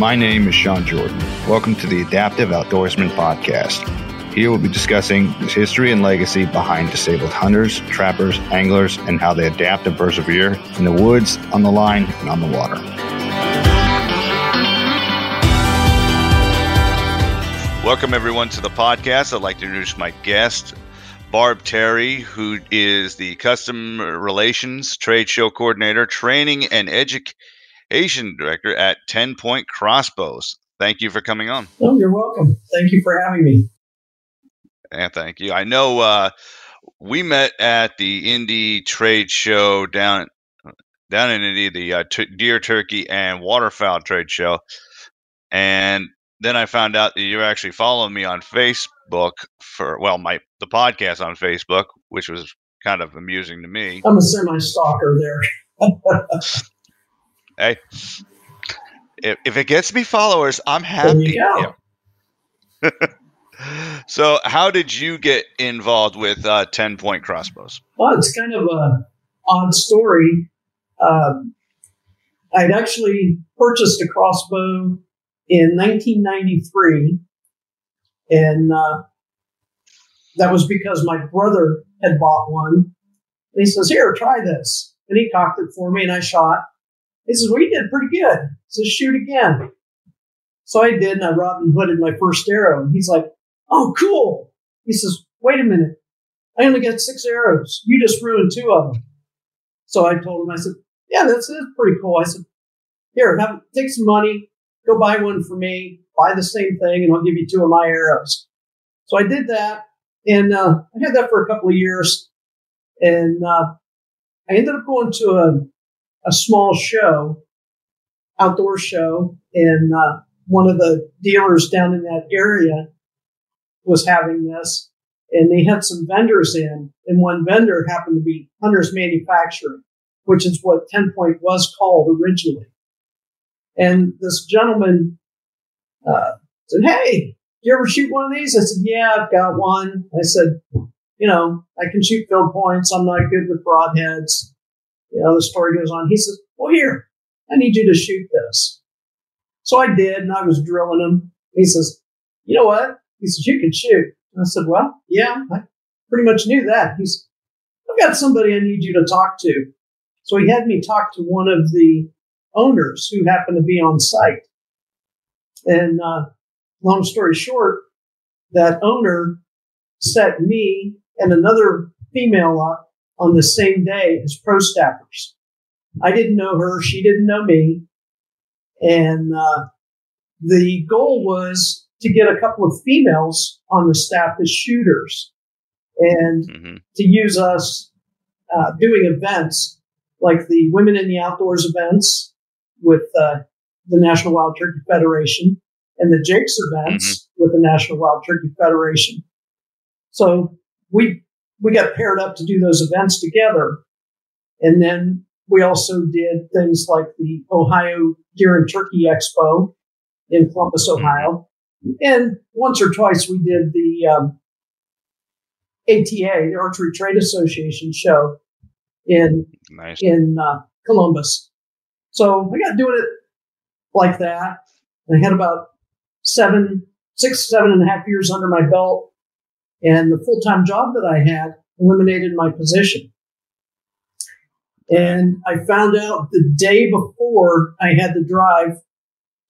My name is Sean Jordan. Welcome to the Adaptive Outdoorsman Podcast. Here we'll be discussing the history and legacy behind disabled hunters, trappers, anglers, and how they adapt and persevere in the woods, on the line, and on the water. Welcome, everyone, to the podcast. I'd like to introduce my guest, Barb Terry, who is the Custom Relations Trade Show Coordinator, Training and Education Director at 10 Point Crossbows. Thank you for coming on. Oh, you're welcome. Thank you for having me. Yeah, thank you. I know uh, we met at the indie Trade Show down down in Indy, the uh, t- Deer, Turkey, and Waterfowl Trade Show, and then I found out that you're actually following me on Facebook for well, my the podcast on Facebook, which was kind of amusing to me. I'm a semi stalker there. hey, if, if it gets me followers, I'm happy. Yeah. so, how did you get involved with uh, Ten Point Crossbows? Well, it's kind of a odd story. Um, I'd actually purchased a crossbow in 1993, and uh, that was because my brother had bought one. And he says, "Here, try this," and he cocked it for me, and I shot. He says, "Well, you did pretty good." Says, "Shoot again." So I did, and I Robin Hooded my first arrow. And he's like, "Oh, cool." He says, "Wait a minute, I only got six arrows. You just ruined two of them." So I told him, I said, "Yeah, that's, that's pretty cool." I said, "Here, have take some money, go buy one for me, buy the same thing, and I'll give you two of my arrows. So I did that, and uh, I had that for a couple of years, and uh, I ended up going to a, small show, outdoor show, and uh, one of the dealers down in that area was having this, and they had some vendors in, and one vendor happened to be Hunters Manufacturing, which is what Ten Point was called originally. And this gentleman uh, said, Hey, do you ever shoot one of these? I said, Yeah, I've got one. I said, You know, I can shoot field points. I'm not good with broadheads. You know, the story goes on. He says, Well, here, I need you to shoot this. So I did, and I was drilling him. He says, You know what? He says, You can shoot. And I said, Well, yeah, I pretty much knew that. He's, I've got somebody I need you to talk to. So he had me talk to one of the owners who happened to be on site. And uh, long story short, that owner set me and another female up on the same day as pro staffers. I didn't know her, she didn't know me. And uh, the goal was to get a couple of females on the staff as shooters and mm-hmm. to use us uh, doing events like the Women in the Outdoors events with uh, the National Wild Turkey Federation and the JAKES events mm-hmm. with the National Wild Turkey Federation. So we we got paired up to do those events together, and then we also did things like the Ohio Deer and Turkey Expo in Columbus, mm-hmm. Ohio, and once or twice we did the um, ATA, the Archery Trade Association show in nice. in uh, Columbus. So I got doing it like that. I had about seven, six, seven and a half years under my belt. And the full time job that I had eliminated my position. And I found out the day before I had to drive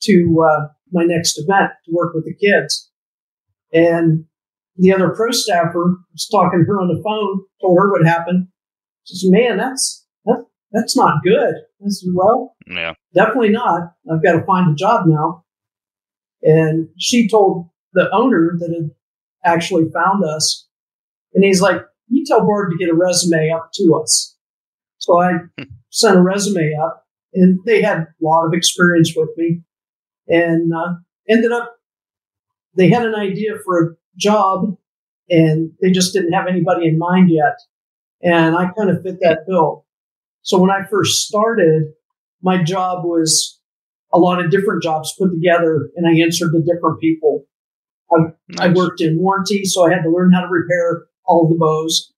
to uh, my next event to work with the kids. And the other pro staffer was talking to her on the phone, told her what happened. She says, man, that's, that, that's not good. I said, well, yeah, definitely not. I've got to find a job now. And she told the owner that had actually found us. And he's like, you tell Barb to get a resume up to us. So I sent a resume up and they had a lot of experience with me and uh, ended up, they had an idea for a job and they just didn't have anybody in mind yet. And I kind of fit that bill. So when I first started, my job was a lot of different jobs put together and I answered to different people. I, nice. I worked in warranty, so I had to learn how to repair all the bows.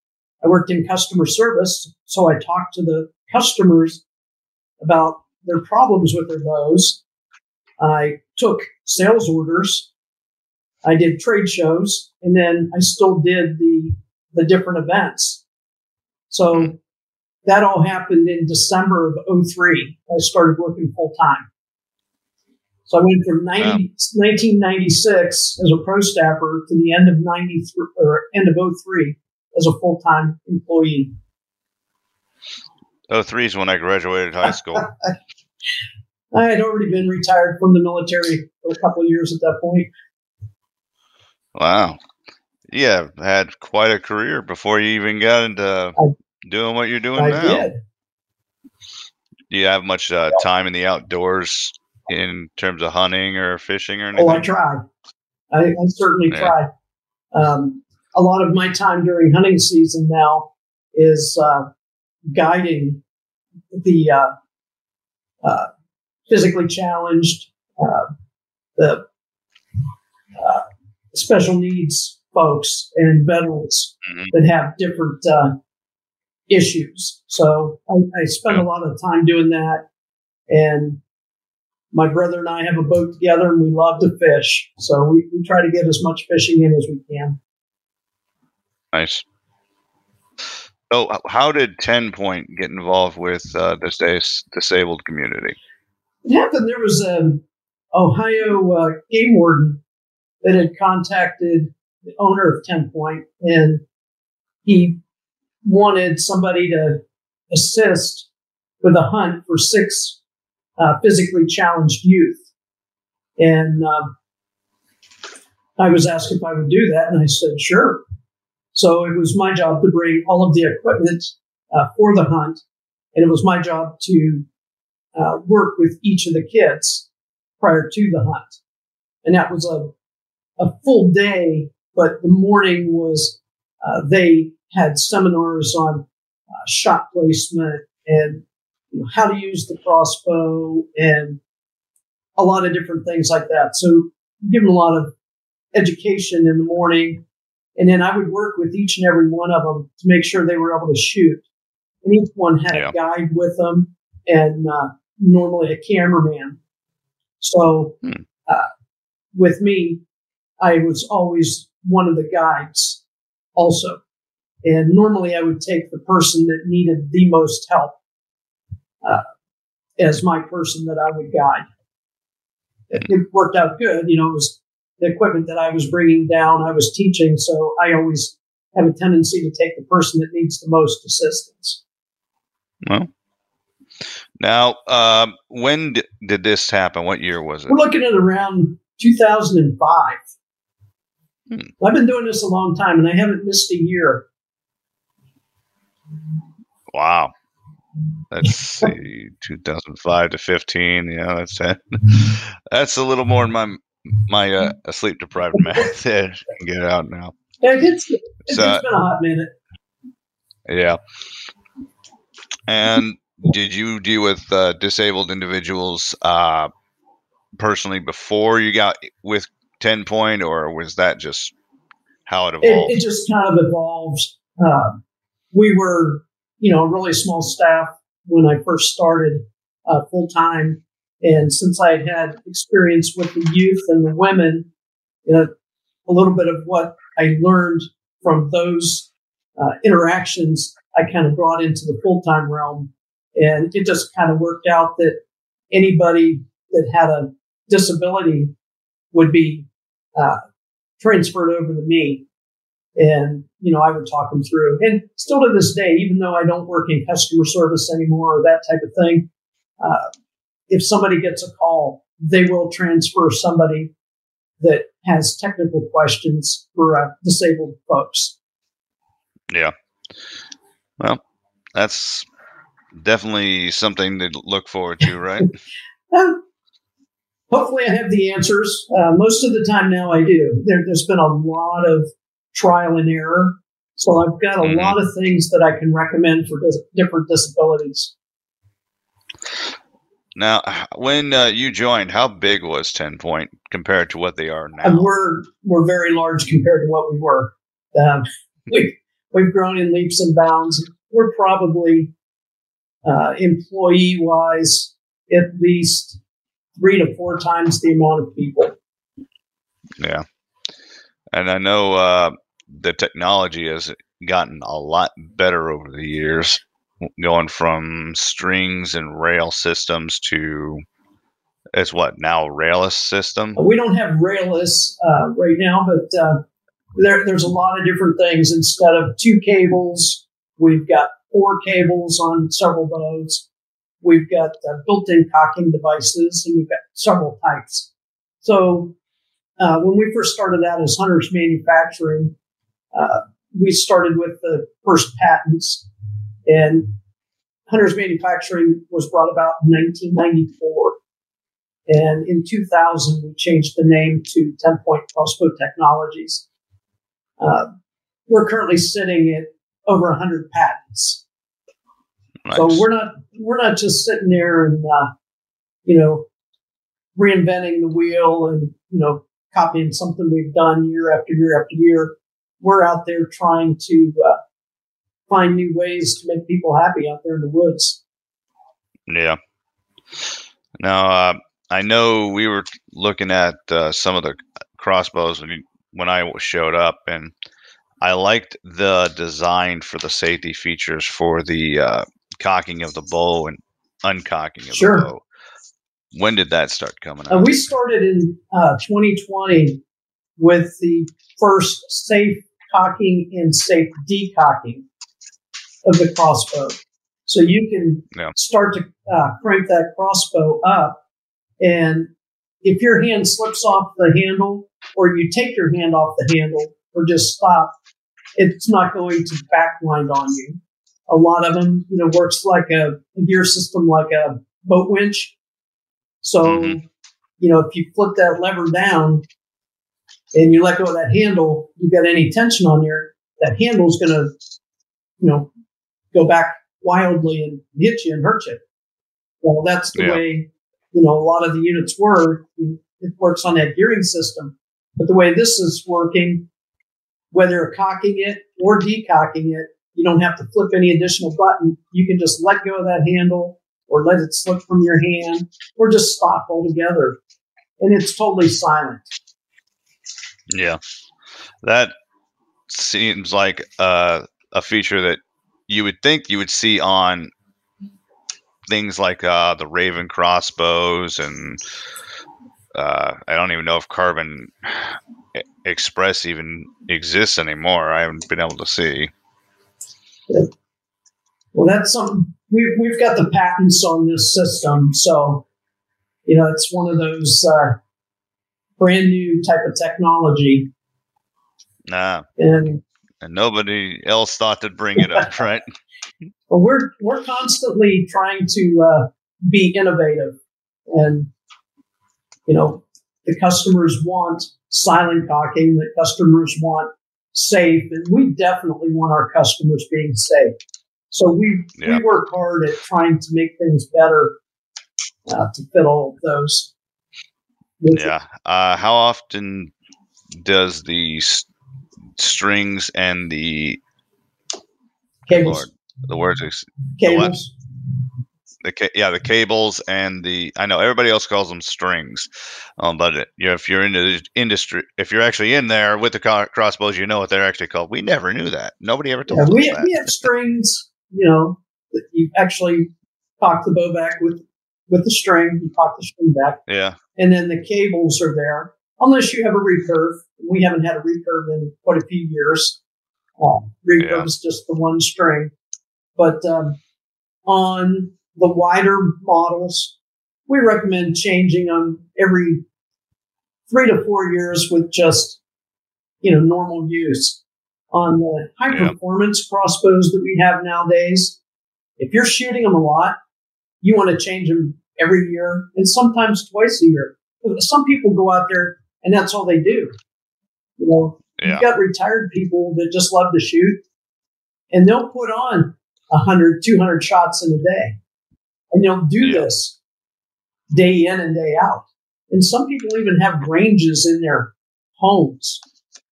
I worked in customer service, so I talked to the customers about their problems with their bows. I took sales orders. I did trade shows, and then I still did the the different events. So hmm. that all happened in December of 03. I started working full time. So I went from 90, wow. 1996 as a pro staffer to the end of 93 or end of 03 as a full time employee. 03 is when I graduated high school. I had already been retired from the military for a couple of years at that point. Wow. Yeah, had quite a career before you even got into I, doing what you're doing I now. Did. Do you have much uh, time in the outdoors in terms of hunting or fishing or anything? Oh, I try. I, I certainly yeah. try. Um, a lot of my time during hunting season now is uh, guiding the uh, uh, physically challenged, uh, the uh, special needs folks and veterans mm-hmm. that have different uh, issues. So I, I spend a lot of time doing that. And my brother and I have a boat together and we love to fish. So we, we try to get as much fishing in as we can. Nice. So, how did Ten Point get involved with uh, this dis- disabled community? It happened. There was an Ohio uh, game warden that had contacted the owner of Ten Point, and he wanted somebody to assist with a hunt for six uh, physically challenged youth. And uh, I was asked if I would do that, and I said, sure. So it was my job to bring all of the equipment uh, for the hunt, and it was my job to uh, work with each of the kids prior to the hunt. And that was a, a full day, but the morning was, uh, they had seminars on uh, shot placement and you know, how to use the crossbow and a lot of different things like that. So give them a lot of education in the morning. And then I would work with each and every one of them to make sure they were able to shoot. And each one had yeah. a guide with them and uh, normally a cameraman. So hmm. uh, with me, I was always one of the guides also. And normally I would take the person that needed the most help uh, as my person that I would guide. It, it, worked out good. You know, it was the equipment that I was bringing down, I was teaching. So I always have a tendency to take the person that needs the most assistance. Well, now, um, when d- did this happen? What year was it? We're looking at around 2005. Hmm. I've been doing this a long time and I haven't missed a year. Wow. Let's see, 2005 to 15. Yeah, that's it. that's a little more than my my uh, sleep deprived math can get out now. Yeah, it's, it's, so, been a hot minute. Yeah. And did you deal with uh, disabled individuals uh, personally before you got with 10 point, or was that just how it evolved? It, it just kind of evolved. Uh, we were you know, a really small staff when I first started uh, full time. And since I had had experience with the youth and the women, you know, a little bit of what I learned from those uh, interactions, I kind of brought into the full time realm. And it just kind of worked out that anybody that had a disability would be uh, transferred over to me. And, you know, I would talk them through. And still to this day, even though I don't work in customer service anymore or that type of thing, uh, if somebody gets a call, they will transfer somebody that has technical questions for uh, disabled folks. Yeah. Well, that's definitely something to look forward to, right? hopefully, I have the answers. Uh, most of the time now, I do. There, has been a lot of trial and error. So I've got a mm-hmm. lot of things that I can recommend for dis- different disabilities. Now, when uh, you joined, how big was Ten Point compared to what they are now? And we're we're very large compared to what we were. Um, we we've grown in leaps and bounds. We're probably uh, employee wise at least three to four times the amount of people. Yeah, and I know uh, the technology has gotten a lot better over the years, going from strings and rail systems to it's what now railless system. We don't have railless uh, right now, but uh, there, there's a lot of different things. Instead of two cables, we've got four cables on several boats. We've got uh, built-in cocking devices, and we've got several types. So uh, when we first started out as Hunters Manufacturing, uh, we started with the first patents, and Hunters Manufacturing was brought about in 1994. And in 2000, we changed the name to 10 Point Crossbow Technologies. Uh, we're currently sitting at over 100 patents. Nice. So we're not we're not just sitting there and uh, you know reinventing the wheel and you know copying something we've done year after year after year. We're out there trying to uh, find new ways to make people happy out there in the woods. Yeah. Now, uh, I know we were looking at uh, some of the crossbows when, when I showed up, and I liked the design for the safety features for the uh, cocking of the bow and uncocking of sure. the bow. When did that start coming out? Uh, we started in uh, 2020 with the first safe cocking and safe decocking of the crossbow. So you can yeah. start to uh, crank that crossbow up, and if your hand slips off the handle, or you take your hand off the handle, or just stop, it's not going to backwind on you. A lot of them, you know, works like a, a gear system, like a boat winch. So, mm-hmm. you know, if you flip that lever down and you let go of that handle, you've got any tension on there, that handle's going to, you know, go back wildly and hit you and hurt you. Well, that's the yeah. way, you know, a lot of the units work. It works on that gearing system. But the way this is working, whether you're cocking it or decocking it, you don't have to flip any additional button. You can just let go of that handle or let it slip from your hand or just stop altogether. And it's totally silent. Yeah. That seems like uh, a feature that you would think you would see on things like uh, the Raven crossbows and uh, I don't even know if Carbon Express even exists anymore. I haven't been able to see. Well, that's something we've we've got the patents on this system, so you know it's one of those uh, brand new type of technology. Nah, and and nobody else thought to bring it up, right? well, we're we're constantly trying to uh, be innovative, and you know the customers want silent cocking, the customers want safe, and we definitely want our customers being safe. So we yeah. we work hard at trying to make things better uh, to fit all of those. Yeah. Uh, how often does the st- strings and the cables, Lord, the words, cables, the ca- yeah the cables and the I know everybody else calls them strings, um, but it, you know, if you're into the industry, if you're actually in there with the crossbows, you know what they're actually called. We never knew that. Nobody ever told yeah, us we, that. We have strings, you know, that you actually cock the bow back with with the string. You cock the string back. Yeah, and then the cables are there, unless you have a recurve. We haven't had a recurve in quite a few years. Um, recurve yeah. is just the one string, but um, on the wider models, we recommend changing them every three to four years with just, you know, normal use. On the high performance crossbows that we have nowadays, if you're shooting them a lot, you want to change them every year and sometimes twice a year. Some people go out there and that's all they do. You know, yeah. you've got retired people that just love to shoot and they'll put on 100, 200 shots in a day. And they'll do yeah. this day in and day out. And some people even have ranges in their homes.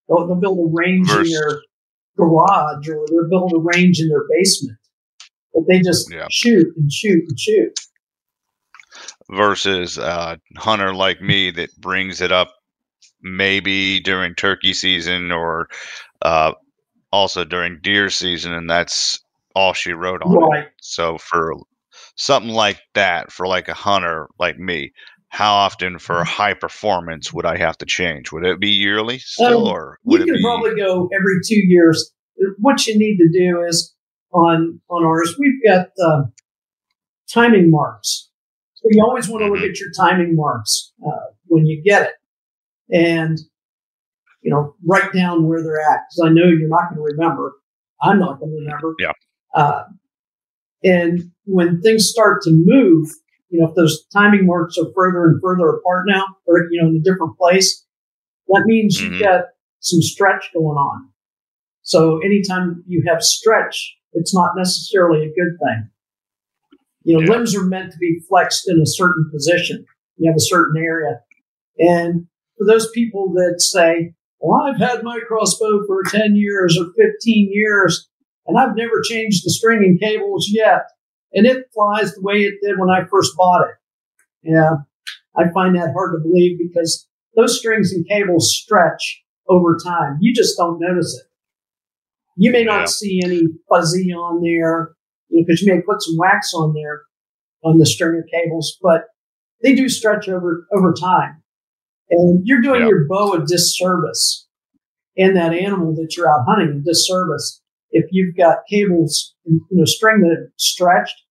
They'll, they'll build a range in their garage or they're building a range in their basement. But they just yeah. shoot and shoot and shoot. versus a hunter like me that brings it up maybe during turkey season or uh, also during deer season, and that's all she wrote on Right. it. So for something like that, for like a hunter like me, how often for high performance would I have to change? Would it be yearly still, Um, or You would it can be? probably go every two years. What you need to do is on on ours, we've got uh, timing marks. So you always want to look Mhm. at your timing marks uh, when you get it, and you know write down where they're at because I know you're not going to remember. I'm not going to remember. Yeah. Uh, and when things start to move, you know, if those timing marks are further and further apart now, or you know, in a different place, that means Mhm. you've got some stretch going on. So anytime you have stretch, it's not necessarily a good thing. You know, Yeah. limbs are meant to be flexed in a certain position. You have a certain area. And for those people that say, well, I've had my crossbow for 10 years or 15 years, and I've never changed the string and cables yet, and it flies the way it did when I first bought it. Yeah, I find that hard to believe because those strings and cables stretch over time. You just don't notice it. You may not Yeah. see any fuzzy on there because you may put some wax on there on the string or cables, but they do stretch over over time. And you're doing Yeah. your bow a disservice and that animal that you're out hunting a disservice if you've got cables and you know string that stretched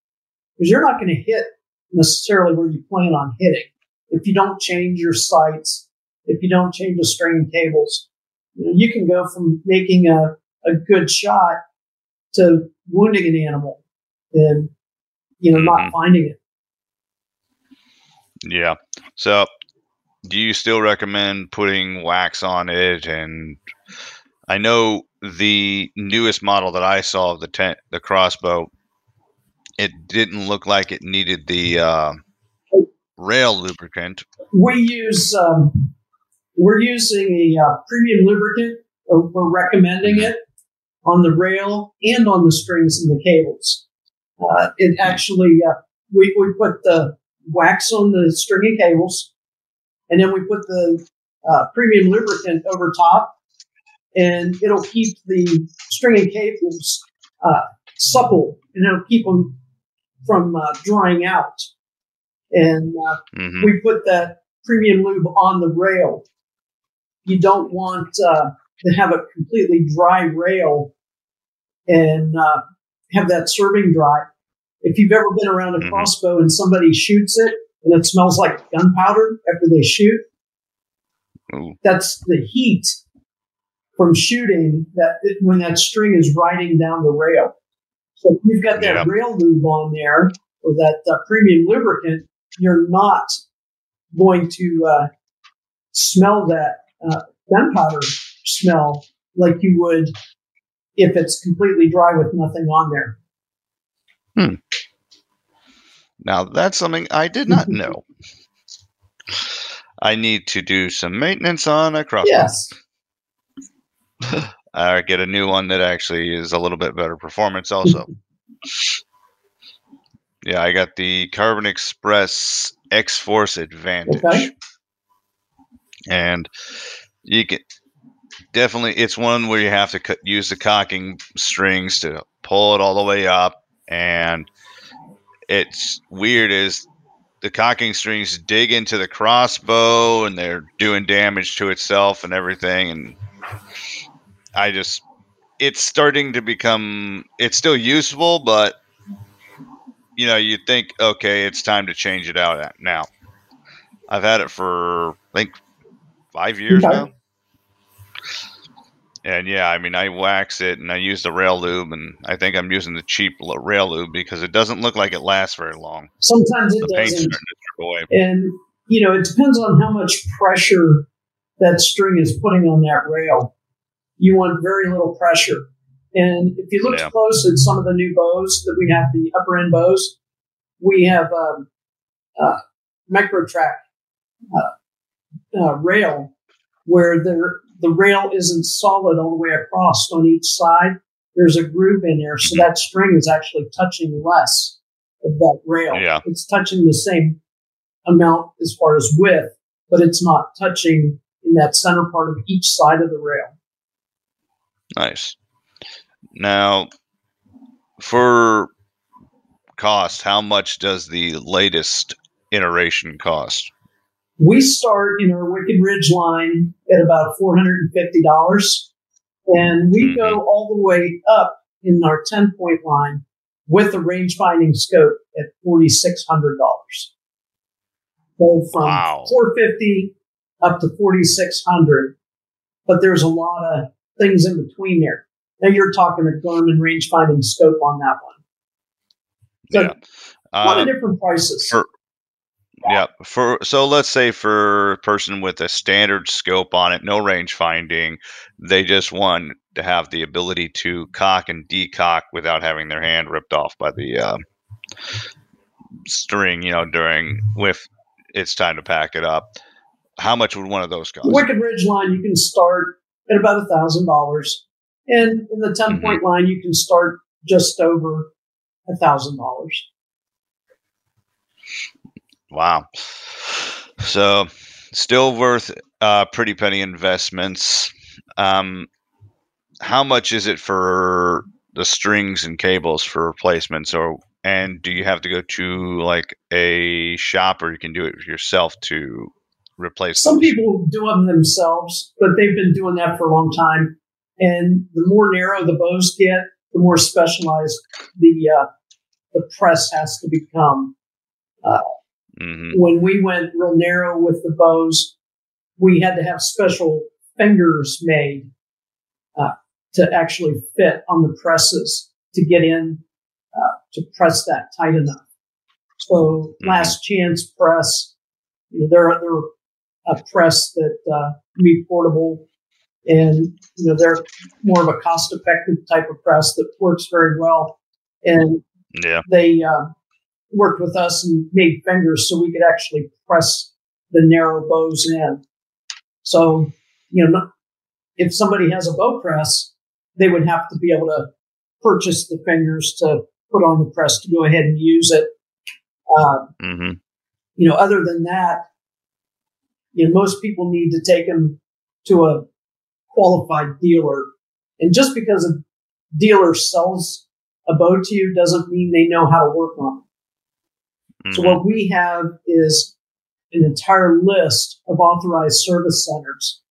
because you're not going to hit necessarily where you plan on hitting if you don't change your sights if you don't change the string and cables you know you can go from making a, a good shot to wounding an animal and you know not Mhm. finding it Yeah. So, do you still recommend putting wax on it? And I know the newest model that I saw of the tent, the crossbow, it didn't look like it needed the uh, rail lubricant. we use um, we're using a uh, premium lubricant we're recommending it on the rail and on the strings and the cables uh, it actually uh, we, we put the wax on the string and cables and then we put the uh, premium lubricant over top and it'll keep the string and cables uh, supple and it'll keep them from uh, drying out and uh, hmm we put that premium lube on the rail. You don't want uh, to have a completely dry rail and uh, have that serving dry. If you've ever been around a Mhm. crossbow and somebody shoots it and it smells like gunpowder after they shoot, Ooh. that's the heat from shooting that when that string is riding down the rail. So if you've got that Yeah. rail lube on there or that uh, premium lubricant, you're not going to uh, smell that uh, gunpowder smell like you would if it's completely dry with nothing on there. Hmm. Now, that's something I did not know. I need to do some maintenance on a crossbow. Yes. Or get a new one that actually is a little bit better performance, also. Yeah, I got the Carbon Express X Force Advantage. Okay. And you can definitely, it's one where you have to cut, use the cocking strings to pull it all the way up. And it's weird is the cocking strings dig into the crossbow and they're doing damage to itself and everything. And I just, it's starting to become, it's still usable, but you know, you think, okay, it's time to change it out at now. I've had it for I think five years Okay. now. And yeah, I mean, I wax it and I use the rail lube, and I think I'm using the cheap rail lube because it doesn't look like it lasts very long. Sometimes it The doesn't. starting to strip away. And, you know, it depends on how much pressure that string is putting on that rail. You want very little pressure. And if you look Yeah. close at some of the new bows that we have, the upper end bows, we have um, uh, MicroTrac uh, uh, rail where the, the rail isn't solid all the way across on each side. There's a groove in there, so that string is actually touching less of that rail. Yeah. It's touching the same amount as far as width, but it's not touching in that center part of each side of the rail. Nice. Now, for cost, how much does the latest iteration cost? We start in our Wicked Ridge line at about $450, and we mm-hmm. go all the way up in our 10 point line with a range finding scope at $4,600. Go from wow. 450 up to 4,600, but there's a lot of things in between there. Now you're talking a Garmin range finding scope on that one. So yeah. a lot of uh, different prices. For, yeah. For so let's say for a person with a standard scope on it, no range finding, they just want to have the ability to cock and decock without having their hand ripped off by the uh, string, you know, during with it's time to pack it up. How much would one of those cost? Wicked Ridge line, you can start at about a thousand dollars, and in the 10 point mm-hmm. line, you can start just over a thousand dollars. Wow. So still worth uh, pretty penny investments. Um, how much is it for the strings and cables for replacements or and do you have to go to like a shop or you can do it yourself to replace some those? people do them themselves but they've been doing that for a long time and the more narrow the bows get the more specialized the uh, the press has to become uh, mm-hmm. when we went real narrow with the bows we had to have special fingers made uh, to actually fit on the presses to get in uh, to press that tight enough. So mm-hmm. last chance press, you know, they're, they're a press that uh, can be portable and you know they're more of a cost effective type of press that works very well and yeah. they uh, worked with us and made fingers so we could actually press the narrow bows in so you know if somebody has a bow press they would have to be able to purchase the fingers to put on the press to go ahead and use it. Uh, mm-hmm. You know, other than that, know, most people need to take them to a qualified dealer. And just because a dealer sells a bow to you doesn't mean they know how to work on it. Mm-hmm. So what we have is an entire list of authorized service centers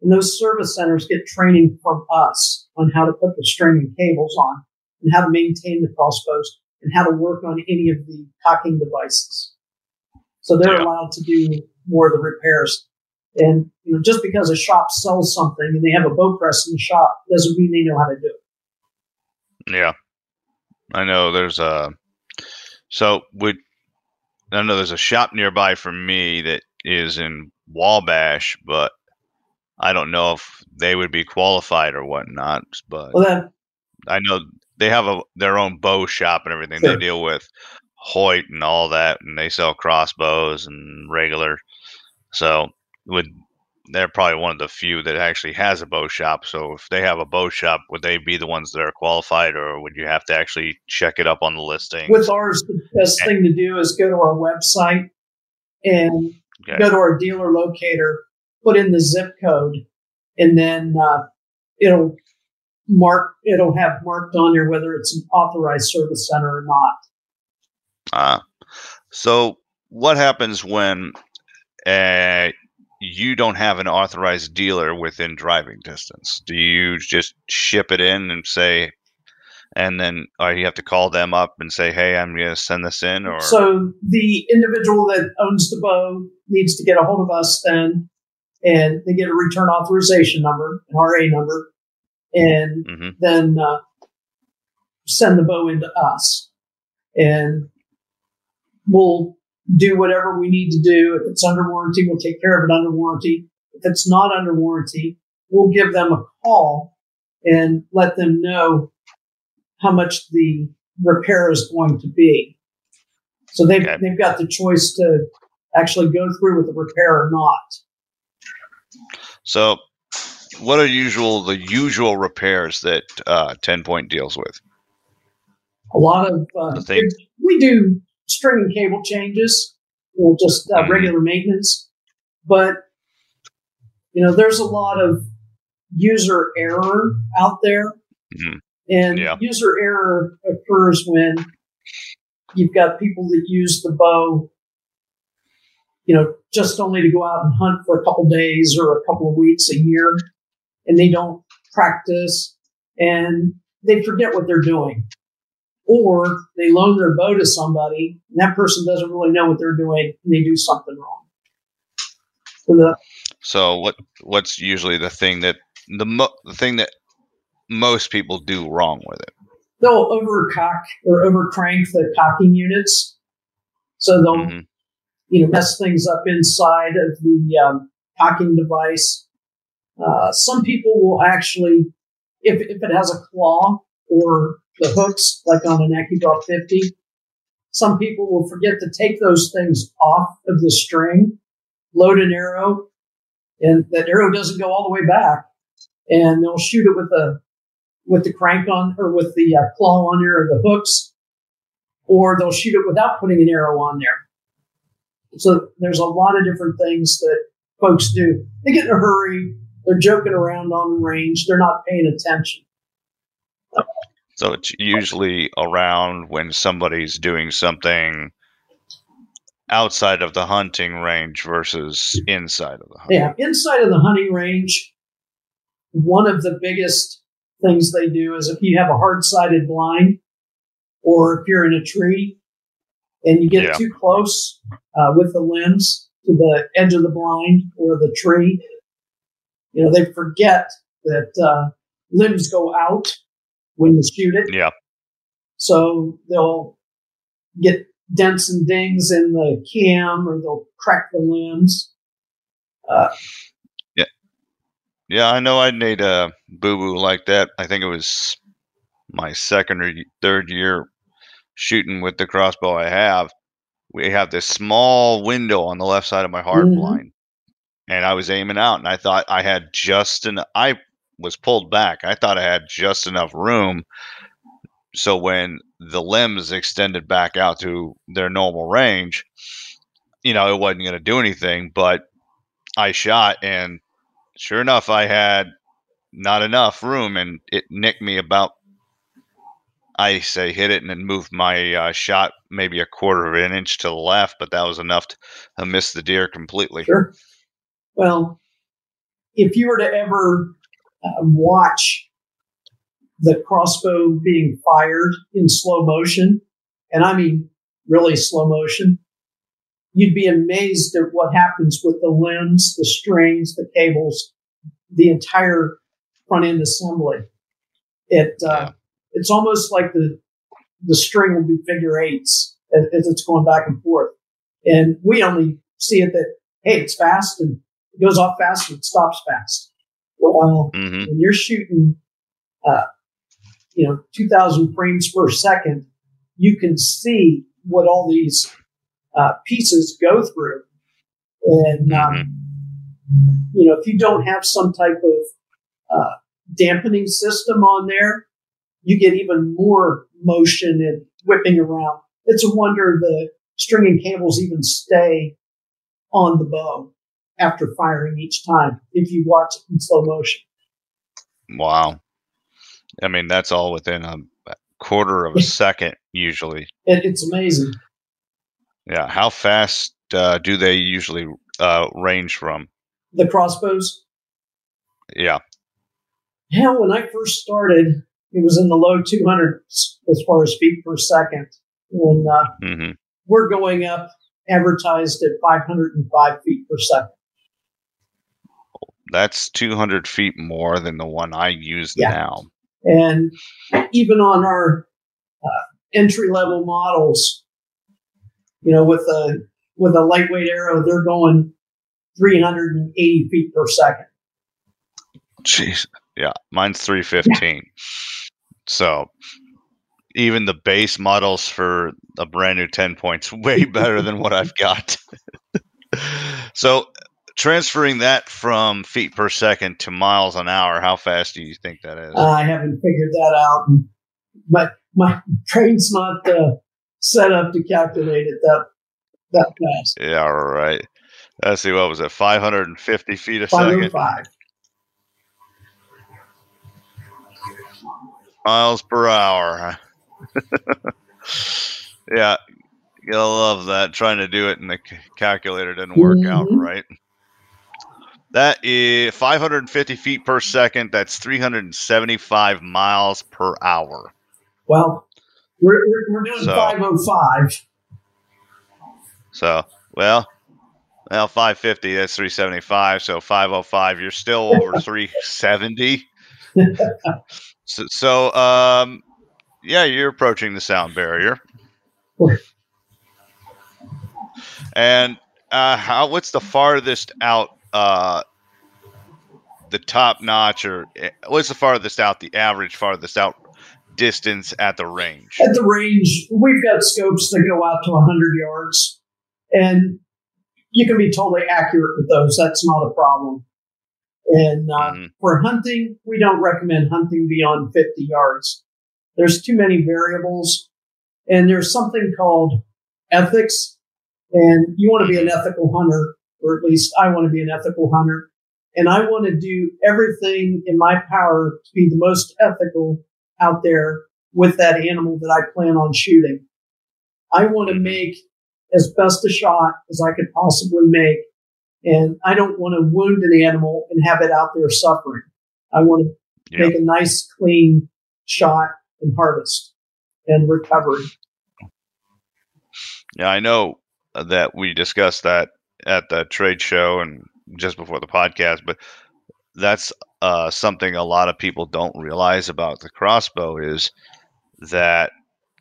and those service centers get training from us on how to put the string and cables on and how to maintain the crossbows and how to work on any of the cocking devices. So they're yeah. allowed to do more of the repairs. And you know, just because a shop sells something and they have a bow press in the shop doesn't mean they know how to do it. Yeah. I know there's a so would I know there's a shop nearby for me that is in Wabash, but I don't know if they would be qualified or whatnot, but well, then, I know they have a their own bow shop and everything. Sure. They deal with Hoyt and all that, and they sell crossbows and regular. So would they're probably one of the few that actually has a bow shop. So if they have a bow shop, would they be the ones that are qualified, or would you have to actually check it up on the listing? With ours, the best and, thing to do is go to our website and okay. go to our dealer locator put in the zip code, and then uh, it'll mark. It'll have marked on there whether it's an authorized service center or not. Ah, uh, so what happens when uh, you don't have an authorized dealer within driving distance? Do you just ship it in and say, and then or you have to call them up and say, "Hey, I'm going to send this in." Or so the individual that owns the bow needs to get a hold of us then and they get a return authorization number, an RA number, and mm-hmm. then uh, send the bow into us. And we'll do whatever we need to do. If it's under warranty, we'll take care of it under warranty. If it's not under warranty, we'll give them a call and let them know how much the repair is going to be. So they've, okay. they've got the choice to actually go through with the repair or not. So, what are usual the usual repairs that uh, Ten Point deals with? A lot of uh, we do string and cable changes. you know, just uh, Mhm. regular maintenance. But you know, there's a lot of user error out there, Mhm. and Yeah. user error occurs when you've got people that use the bow, you know, just only to go out and hunt for a couple days or a couple of weeks a year, and they don't practice and they forget what they're doing. Or they loan their bow to somebody, and that person doesn't really know what they're doing, and they do something wrong. So the, So what what's usually the thing that the mo- the thing that most people do wrong with it? they'll overcock or overcrank the cocking units, so they'll Mhm. you know mess things up inside of the um, cocking device. Uh, some people will actually, if if it has a claw or the hooks, like on an ACUdraw 50, some people will forget to take those things off of the string, load an arrow, and that arrow doesn't go all the way back, and they'll shoot it with the with the crank on or with the uh, claw on there or the hooks, or they'll shoot it without putting an arrow on there. So there's a lot of different things that folks do. They get in a hurry. They're joking around on the range. They're not paying attention. So it's usually around when somebody's doing something outside of the hunting range versus inside of the hunting. Yeah, inside of the hunting range, one of the biggest things they do is if you have a hard-sided blind, or if you're in a tree and you get Yeah. too close uh, with the lens to the edge of the blind or the tree, you know they forget that uh, limbs go out when you shoot it. Yeah. So they'll get dents and dings in the cam, or they'll crack the limbs. Uh, Yeah, I know I made a boo boo like that. I think it was my second or third year shooting with the crossbow I have. We have this small window on the left side of my hard Mhm. blind. And I was aiming out and I thought I had just an I was pulled back. I thought I had just enough room. So when the limbs extended back out to their normal range, you know, it wasn't going to do anything. But I shot and sure enough, I had not enough room, and it nicked me about. I say hit it and then moved my uh, shot maybe a quarter of an inch to the left, but that was enough to miss the deer completely. Sure. Well, if you were to ever uh, watch the crossbow being fired in slow motion, and I mean really slow motion, you'd be amazed at what happens with the limbs, the strings, the cables, the entire front end assembly. It uh, it's almost like the the string will do figure eights as, as it's going back and forth, and we only see it that hey, it's fast and it goes off fast and it stops fast. Well, hmm when you're shooting, uh, you know, 2,000 frames per second, you can see what all these uh, pieces go through. And, um, you know, if you don't have some type of uh, dampening system on there, you get even more motion and whipping around. It's a wonder the string and cables even stay on the bow after firing each time if you watch it in slow motion. Wow. I mean, that's all within a quarter of a second, usually. It, it's amazing. Yeah. How fast uh, do they usually uh, range from? The crossbows. Yeah. Hell, when I first started, it was in the low 200s as far as feet per second. When uh, hmm we're going up, advertised at 505 feet per second. That's 200 feet more than the one I use Yeah. now. And even on our uh, entry level models, you know, with a with a lightweight arrow, they're going 380 feet per second. Jeez. Yeah. Mine's 315. So even the base models for a brand new 10 points way better than what I've got. so transferring that from feet per second to miles an hour, how fast do you think that is? I haven't figured that out, my my brain's not uh, set up to calculate it that that fast. Yeah, right. Let's see, what was it? 550 feet a second? 505. Miles per hour. yeah, you'll love that. Trying to do it in the c- calculator didn't work out Mhm. right. That is 550 feet per second. That's 375 miles per hour. Well, we're, we're, we're doing So- 505. So, well, well, 550, that's 375. So 505, you're still over 370. So, so, um, yeah, you're approaching the sound barrier. And uh, how? What's the farthest out? Uh, the top notch, or eh, what's the farthest out? The average farthest out distance at the range. At the range, we've got scopes that go out to 100 yards, and you can be totally accurate with those. That's not a problem. And uh, Mhm. for hunting, we don't recommend hunting beyond 50 yards. There's too many variables, and there's something called ethics. And you want to be an ethical hunter, or at least I want to be an ethical hunter. And I want to do everything in my power to be the most ethical out there with that animal that I plan on shooting. I want to make as best a shot as I could possibly make. And I don't want to wound an animal and have it out there suffering. I want to Yeah. make a nice, clean shot and harvest and recovery. Yeah, I know that we discussed that at the trade show and just before the podcast, but that's uh, something a lot of people don't realize about the crossbow is that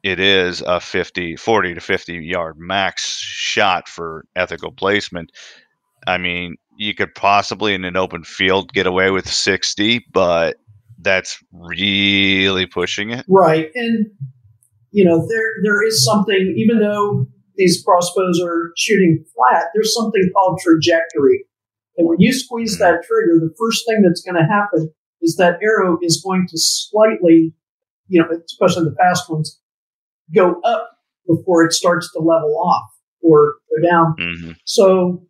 it is a 50, 40 to 50 yard max shot for ethical placement. I mean, you could possibly in an open field get away with 60, but that's really pushing it. Right. And, you know, there, there is something, even though these crossbows are shooting flat, there's something called trajectory. And when you squeeze that trigger, the first thing that's going to happen is that arrow is going to slightly, you know, especially the fast ones, go up before it starts to level off or go down. hmm So,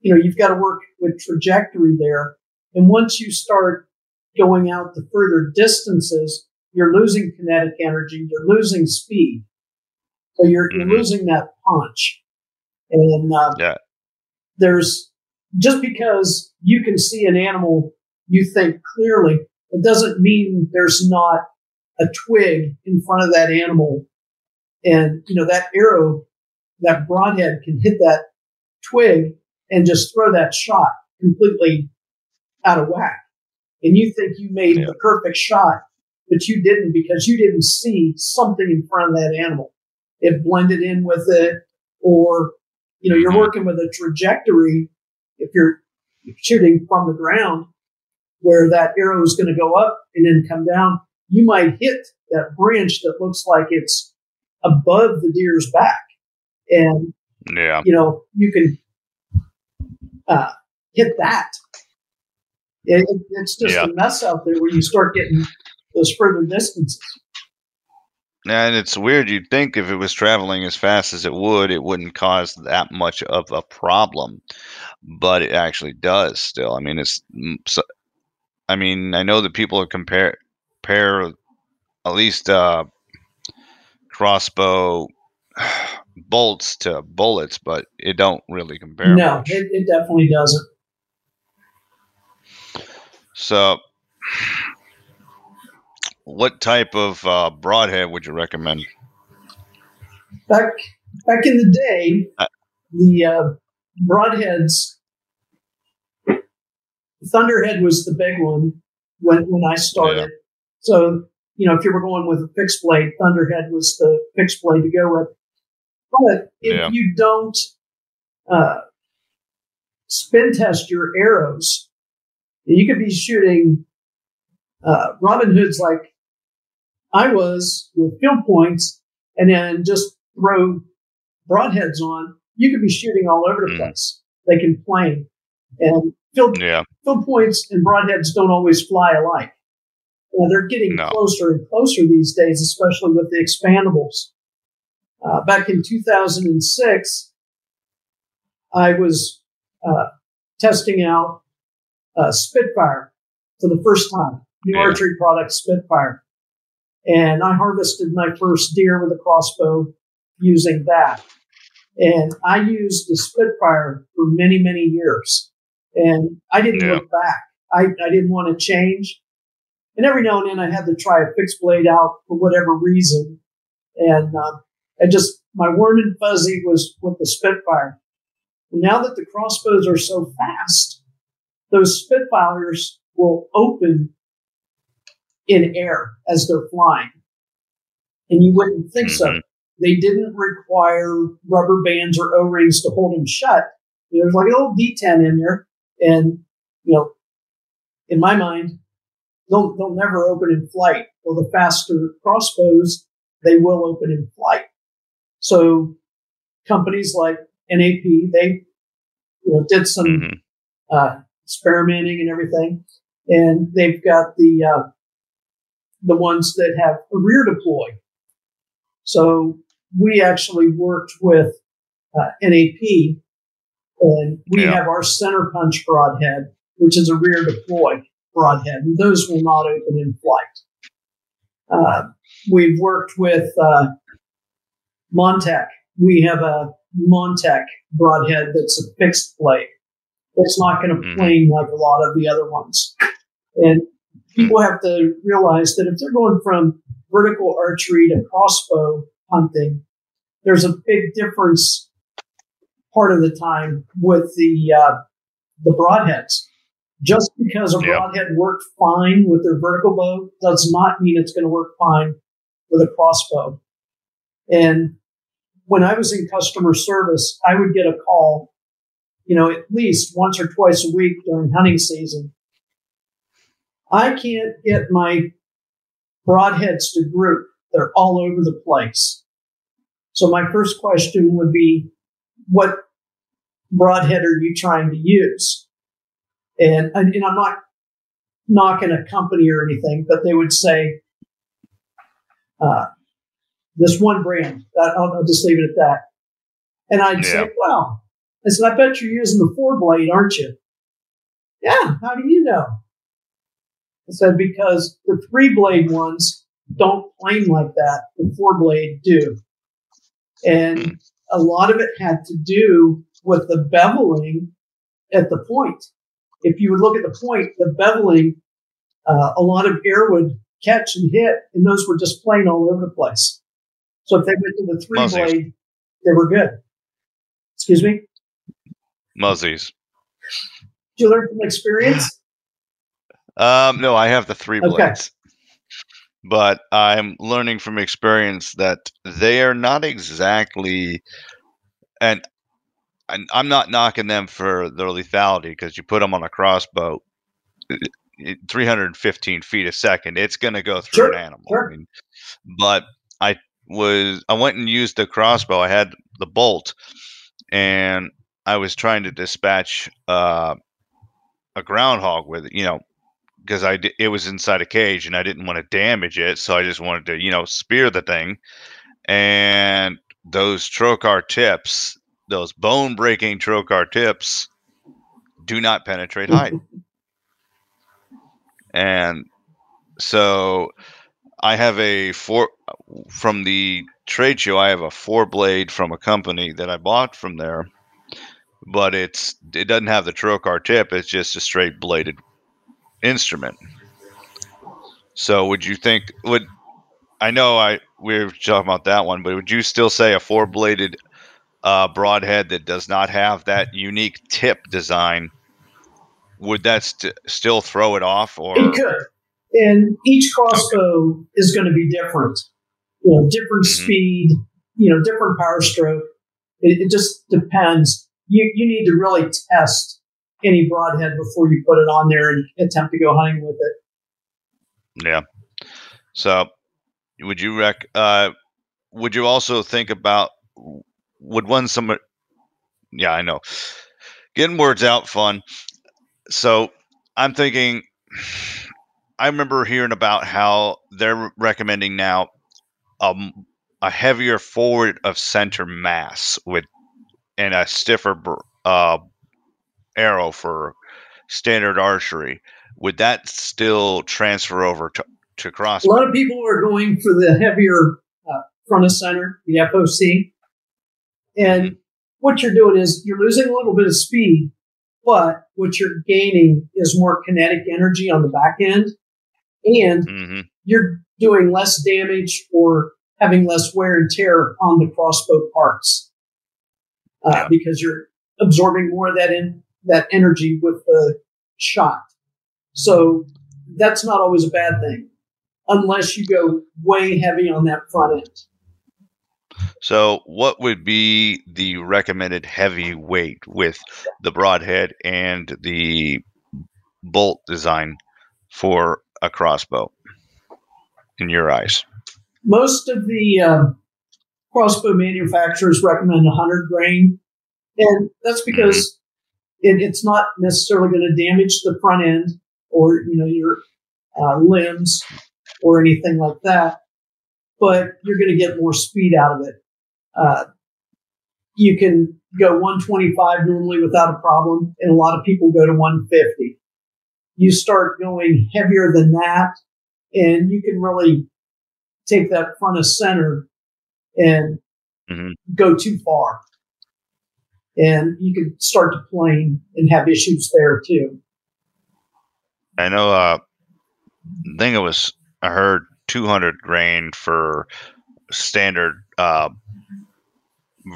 you know, you've got to work with trajectory there. And once you start going out the further distances, you're losing kinetic energy, you're losing speed. So you're, you're Mhm. losing that punch. And uh, Yeah. there's just because you can see an animal, you think clearly, it doesn't mean there's not a twig in front of that animal. And, you know, that arrow, that broadhead can hit that twig and just throw that shot completely out of whack. And you think you made Yeah. the perfect shot, but you didn't because you didn't see something in front of that animal. It blended in with it, or, you know, you're Mhm. working with a trajectory. If you're shooting from the ground where that arrow is going to go up and then come down, you might hit that branch that looks like it's above the deer's back. And Yeah. you know, you can uh, hit that. It, it- it's just Yeah. a mess out there when you start getting those further distances. And it's weird. You'd think if it was traveling as fast as it would, it wouldn't cause that much of a problem, but it actually does. Still, I mean, it's. mm, I mean, I know that people are compare pair at least uh, crossbow bolts to bullets, but it don't really compare. No, it, it definitely doesn't. So, what type of uh, broadhead would you recommend? Back back in the day, Uh, the uh, broadheads, Thunderhead was the big one when when I started. So you know, if you were going with a fixed blade, Thunderhead was the fixed blade to go with. But if Yeah. you don't uh, spin test your arrows, you could be shooting uh, Robin Hoods like I was with field points, and then just throw broadheads on. You could be shooting all over the Mhm. place. They can plane, and field Yeah, field points and broadheads don't always fly alike. Well, they're getting No. closer and closer these days, especially with the expandables. Uh, back in 2006, I was uh, testing out uh, Spitfire for the first time, new Yeah. archery product Spitfire. And I harvested my first deer with a crossbow using that. And I used the Spitfire for many, many years. And I didn't Yeah. look back. I, I didn't want to change. And every now and then I had to try a fixed blade out for whatever reason. And uh, I just, my warm and fuzzy was with the Spitfire. Now that the crossbows are so fast, those Spitfires will open in air as they're flying. And you wouldn't think so. Mhm. They didn't require rubber bands or O-rings to hold them shut. There's like a little detent in there. And, you know, in my mind, they'll, they'll never open in flight. Well, the faster crossbows, they will open in flight. So companies like NAP, they you know, did some Mhm. uh, experimenting and everything, and they've got the uh, the ones that have a rear deploy. So we actually worked with uh, NAP, and we Yeah. have our center punch broadhead, which is a rear deploy broadhead, and those will not open in flight. Uh, we've worked with uh, Montec. We have a Montec broadhead that's a fixed blade. It's not going to Mhm. plane like a lot of the other ones. And people have to realize that if they're going from vertical archery to crossbow hunting, there's a big difference part of the time with the uh, the broadheads. Just because a broadhead worked fine with their vertical bow does not mean it's going to work fine with a crossbow. And when I was in customer service, I would get a call, you know, at least once or twice a week during hunting season. I can't get my broadheads to group. They're all over the place. So my first question would be, what broadhead are you trying to use? And, and, and I'm not knocking a company or anything, but they would say, uh, this one brand. That, I'll, I'll just leave it at that. And I'd Yeah. say, well, I said, I bet you're using the four blade, aren't you? Yeah. How do you know? I said, because the three blade ones don't plane like that. The four blade do. And a lot of it had to do with the beveling at the point. If you would look at the point, the beveling, uh, a lot of air would catch and hit, and those were just plain all over the place. So if they went to the three Muzzies. blade, they were good. Excuse me? Muzzies. Did you learn from experience? Um, no, I have the three Okay. blades. But I'm learning from experience that they are not exactly, and, and I'm not knocking them for their lethality because you put them on a crossbow, it- it- 315 feet a second, it's going to go through Sure, an animal. sure. I mean, but I was, I went and used the crossbow. I had the bolt, and I was trying to dispatch uh, a groundhog with it. You know, because I it was inside a cage and I didn't want to damage it, so I just wanted to you know spear the thing. And those trocar tips, those bone breaking trocar tips, do not penetrate hide. and so I have a four from the trade show. I have a four blade from a company that I bought from there, but it's it doesn't have the trocar tip. It's just a straight bladed instrument. So would you think would I know I we are talking about that one, but would you still say a four bladed uh, broadhead that does not have that unique tip design? Would that st- still throw it off, or It could. And each crossbow is going to be different. You know, different Mhm. speed, you know, different power stroke. It, it just depends. You, you need to really test any broadhead before you put it on there and attempt to go hunting with it. Yeah. So, would you rec? Uh, would you also think about would one some? Yeah, I know. Getting words out fun. So I'm thinking. I remember hearing about how they're recommending now um, a heavier forward of center mass with and a stiffer uh, arrow for standard archery, would that still transfer over to, to crossbow? A lot of people are going for the heavier uh, front of center, the FOC. And what you're doing is you're losing a little bit of speed, but what you're gaining is more kinetic energy on the back end. And hmm you're doing less damage or having less wear and tear on the crossbow parts uh, Yeah. because you're absorbing more of that in that energy with the shot. So that's not always a bad thing, unless you go way heavy on that front end. So, what would be the recommended heavy weight with the broadhead and the bolt design for a crossbow? In your eyes, Most of the um, crossbow manufacturers recommend 100 grain, and that's because it, it's not necessarily going to damage the front end or you know your uh, limbs or anything like that, but you're going to get more speed out of it. Uh, you can go 125 normally without a problem, and a lot of people go to 150. You start going heavier than that, and you can really take that front of center and Mhm. go too far. And you can start to plane and have issues there too. I know. Uh, I think it was I heard 200 grain for standard uh,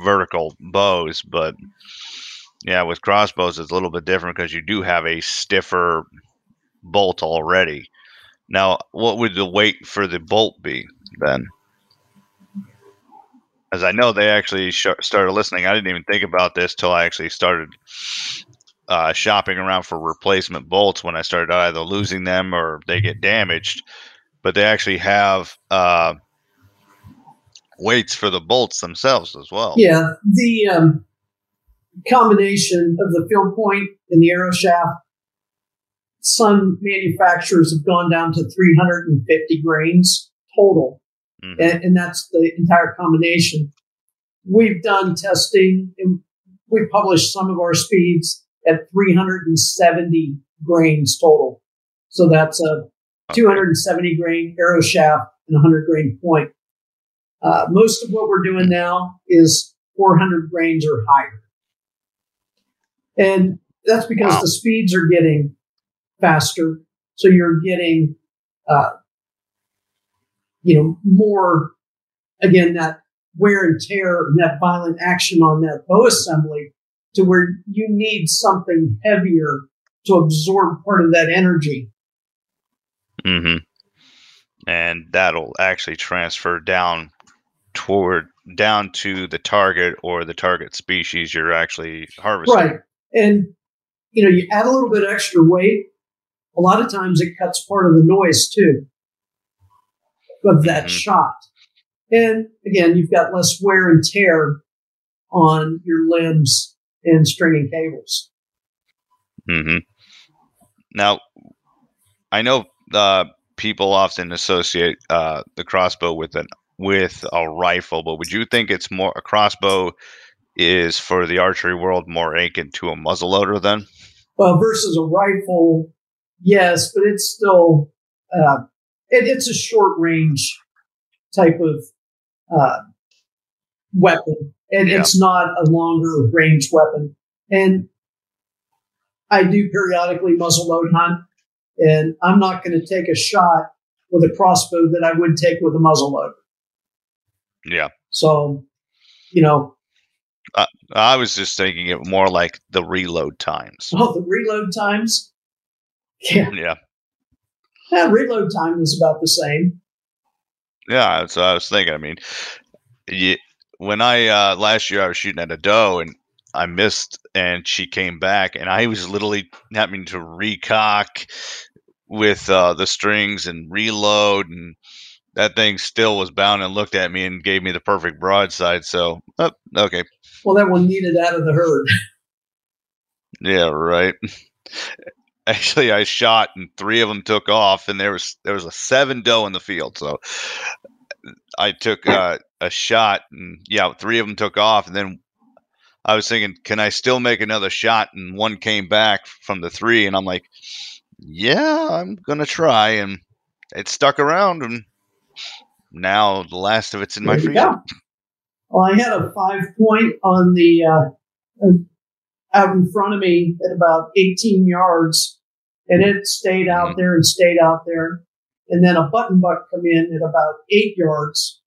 vertical bows, but yeah, with crossbows it's a little bit different because you do have a stiffer bolt already. Now, what would the weight for the bolt be then? As I know they actually sh- started listening. I didn't even think about this till I actually started uh, shopping around for replacement bolts when I started either losing them or they get damaged. But they actually have uh, weights for the bolts themselves as well. Yeah, the um, combination of the field point and the arrow shaft, some manufacturers have gone down to 350 grains total. Mhm. and, and that's the entire combination. We've done testing and we published some of our speeds at 370 grains total. So that's a 270 grain arrow shaft and 100 grain point. Uh, most of what we're doing now is 400 grains or higher. And that's because Wow. the speeds are getting faster. So you're getting, uh, you know, more, again, that wear and tear and that violent action on that bow assembly to where you need something heavier to absorb part of that energy. hmm And that'll actually transfer down toward down to the target or the target species you're actually harvesting. Right. And, you know, you add a little bit extra weight. A lot of times it cuts part of the noise too of that Mhm. shot. And again, you've got less wear and tear on your limbs and stringing cables. hmm Now, I know uh, people often associate uh, the crossbow with an with a rifle, but would you think it's more a crossbow is for the archery world more akin to a muzzleloader then? Well, versus a rifle, yes, but it's still uh, it, it's a short range type of uh, weapon, and Yeah. it's not a longer range weapon. And I do periodically muzzle load hunt, and I'm not going to take a shot with a crossbow that I would take with a muzzle loader. Yeah, So, you know, I was just thinking it more like the reload times. well, the reload times, yeah, Yeah, yeah, reload time is about the same. yeah. so I was thinking. I mean, you, when I uh, last year I was shooting at a doe and I missed, and she came back, and I was literally having to recock with uh, the strings and reload, and that thing still was bound and looked at me and gave me the perfect broadside. So, oh, okay, Well, that one needed out of the herd. yeah, right. Actually, I shot and three of them took off, and there was there was a seven doe in the field. So I took uh, a shot, and yeah, three of them took off, and then I was thinking, can I still make another shot? And one came back from the three, and I'm like, yeah, I'm gonna try, and it stuck around, and now the last of it's in my freezer. Well, I had a five point on the uh, uh, out in front of me at about 18 yards, and it stayed out Mhm. there and stayed out there. And then a button buck come in at about eight yards,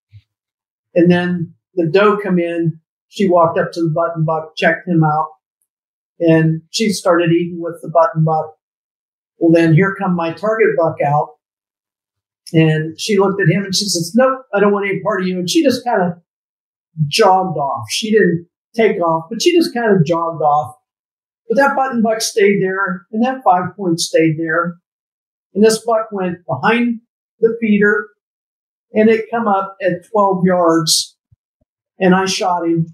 and then the doe come in. She walked up to the button buck, checked him out, and she started eating with the button buck. Well, then here come my target buck out, and she looked at him and she says, "Nope, I don't want any part of you." And she just kind of jogged off. She didn't take off, but she just kind of jogged off. But that button buck stayed there, and that five point stayed there. And this buck went behind the feeder, and it come up at 12 yards, and I shot him.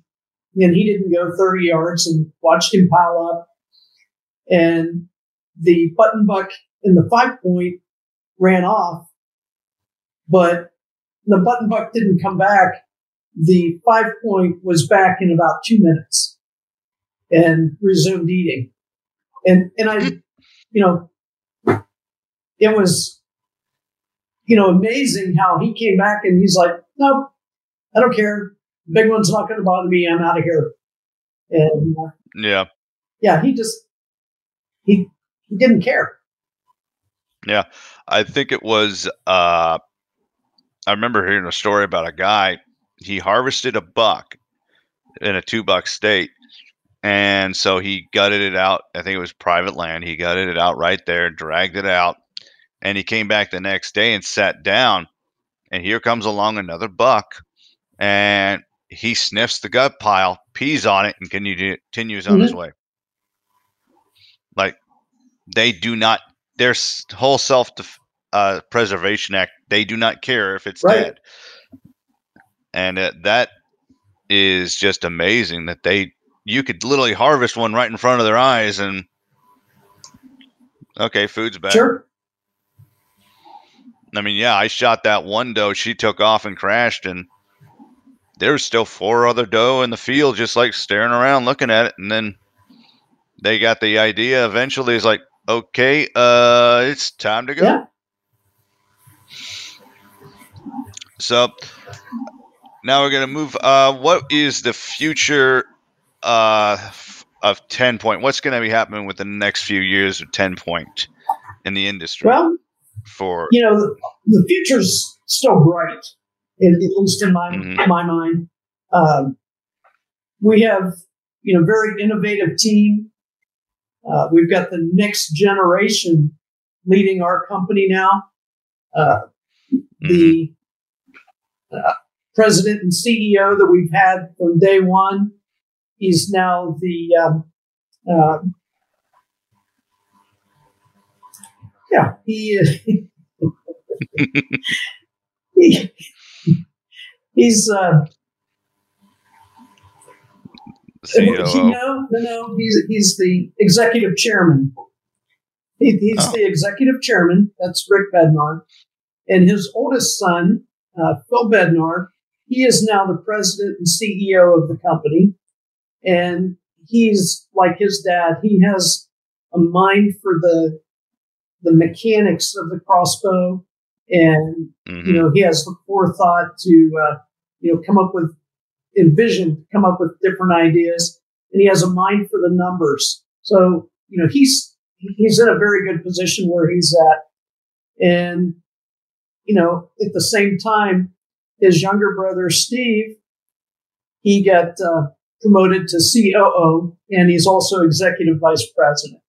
And he didn't go 30 yards, and watched him pile up. And the button buck in the five point ran off, but the button buck didn't come back the five point was back in about two minutes and resumed eating. And, and I, you know, it was, you know, amazing how he came back and he's like, no, I don't care. Big one's not going to bother me. I'm out of here. And uh, Yeah, yeah, he just, he, he didn't care. Yeah. I think it was. Uh, I remember hearing a story about a guy. He harvested a buck in a two buck state, and so he gutted it out. I think it was private land. He gutted it out right there, dragged it out, and he came back the next day and sat down. And here comes along another buck, and he sniffs the gut pile, pees on it, and continues on his way. Like they do not their whole self def- uh, preservation act. They do not care if it's Right. dead, and uh, that is just amazing that they you could literally harvest one right in front of their eyes and okay, food's back. Sure. I mean, yeah, I shot that one doe. She took off and crashed, and there was still four other doe in the field, just like staring around, looking at it. And then they got the idea. Eventually, it's like, okay, uh, it's time to go. Yeah. So now we're gonna move. Uh, what is the future uh, of Ten Point? What's gonna be happening with the next few years of Ten Point in the industry Well, for? you know, the, the future's still bright, at, at least in my Mhm. my mind. Um, we have, you know, very innovative team. Uh, we've got the next generation leading our company now. Uh, the uh, president and CEO that we've had from day one, he's now the um, um, yeah he is he, he's uh, COO. no no no he's he's the executive chairman. He, he's Oh. the executive chairman. That's Rick Bednar, and his oldest son, uh, Phil Bednar, he is now the president and CEO of the company. And he's like his dad. He has a mind for the the mechanics of the crossbow, and Mhm. you know he has the forethought to uh, you know come up with envision, come up with different ideas, and he has a mind for the numbers. So you know he's he's in a very good position where he's at, and you know at the same time, his younger brother Steve, he got uh, promoted to COO, and he's also executive vice president.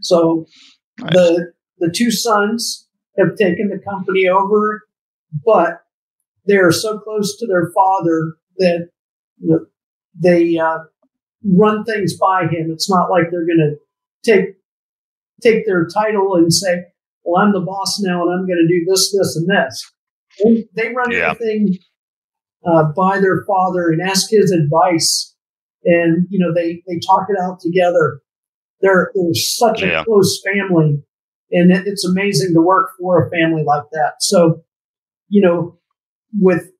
So Nice. the the two sons have taken the company over, but they are so close to their father that you know, they uh, run things by him. It's not like they're going to take take their title and say, "Well, I'm the boss now, and I'm going to do this, this, and this." They, they run Yeah. everything uh, by their father and ask his advice, and you know they they talk it out together. They're they're such Yeah. a close family, and it, it's amazing to work for a family like that. So, you know, with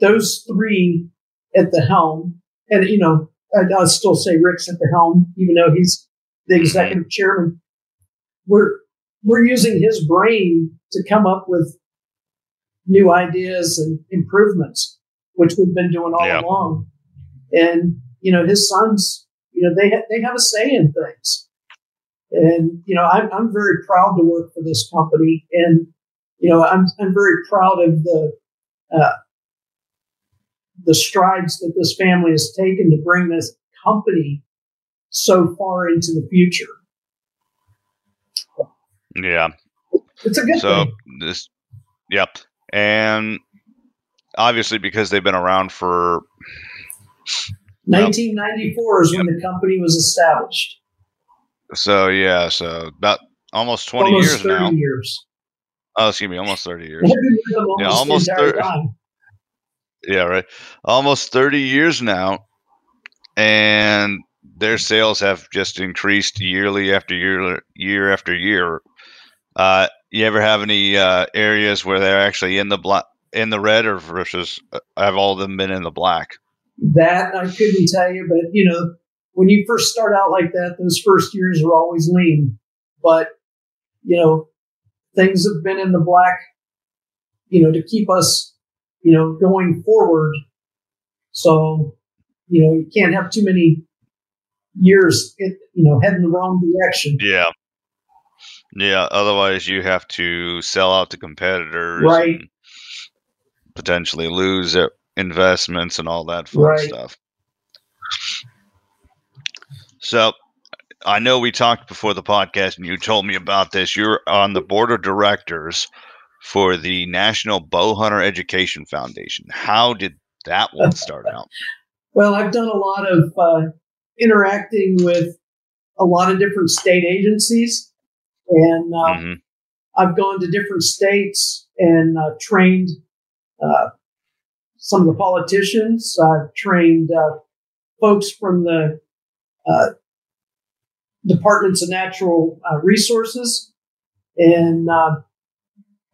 those three at the helm, and you know, I, I still say Rick's at the helm, even though he's the executive chairman. We're we're using his brain to come up with new ideas and improvements, which we've been doing all Yeah. along. And you know, his sons, you know, they ha- they have a say in things. And you know, I'm I'm very proud to work for this company, and you know, I'm I'm very proud of the uh, the strides that this family has taken to bring this company so far into the future. Yeah. It's a good So thing. this, yep, and obviously because they've been around for 1994 is when the company was established. so yeah, so about almost twenty Almost years 30 now. years. Oh, excuse me, almost thirty years. I've been with them Yeah, almost, almost the entire thir- time. yeah, right. Almost thirty years now, and their sales have just increased yearly after year, year after year. Uh, you ever have any uh, areas where they're actually in the black, in the red, or versus uh, have all of them been in the black? That I couldn't tell you, but you know, when you first start out like that, those first years are always lean. But you know, things have been in the black, you know, to keep us, you know, going forward. So, you know, you can't have too many years, in, you know, heading the wrong direction. Yeah. Yeah. Otherwise, you have to sell out to competitors, Right. and potentially lose their investments and all that fun Right. stuff. So, I know we talked before the podcast, and you told me about this. You're on the board of directors for the National Bowhunter Education Foundation. How did that one start out? Well, I've done a lot of uh, interacting with a lot of different state agencies, and uh, hmm I've gone to different states and uh, trained some of the politicians. I've trained uh, folks from the uh, departments of natural uh, resources, and uh,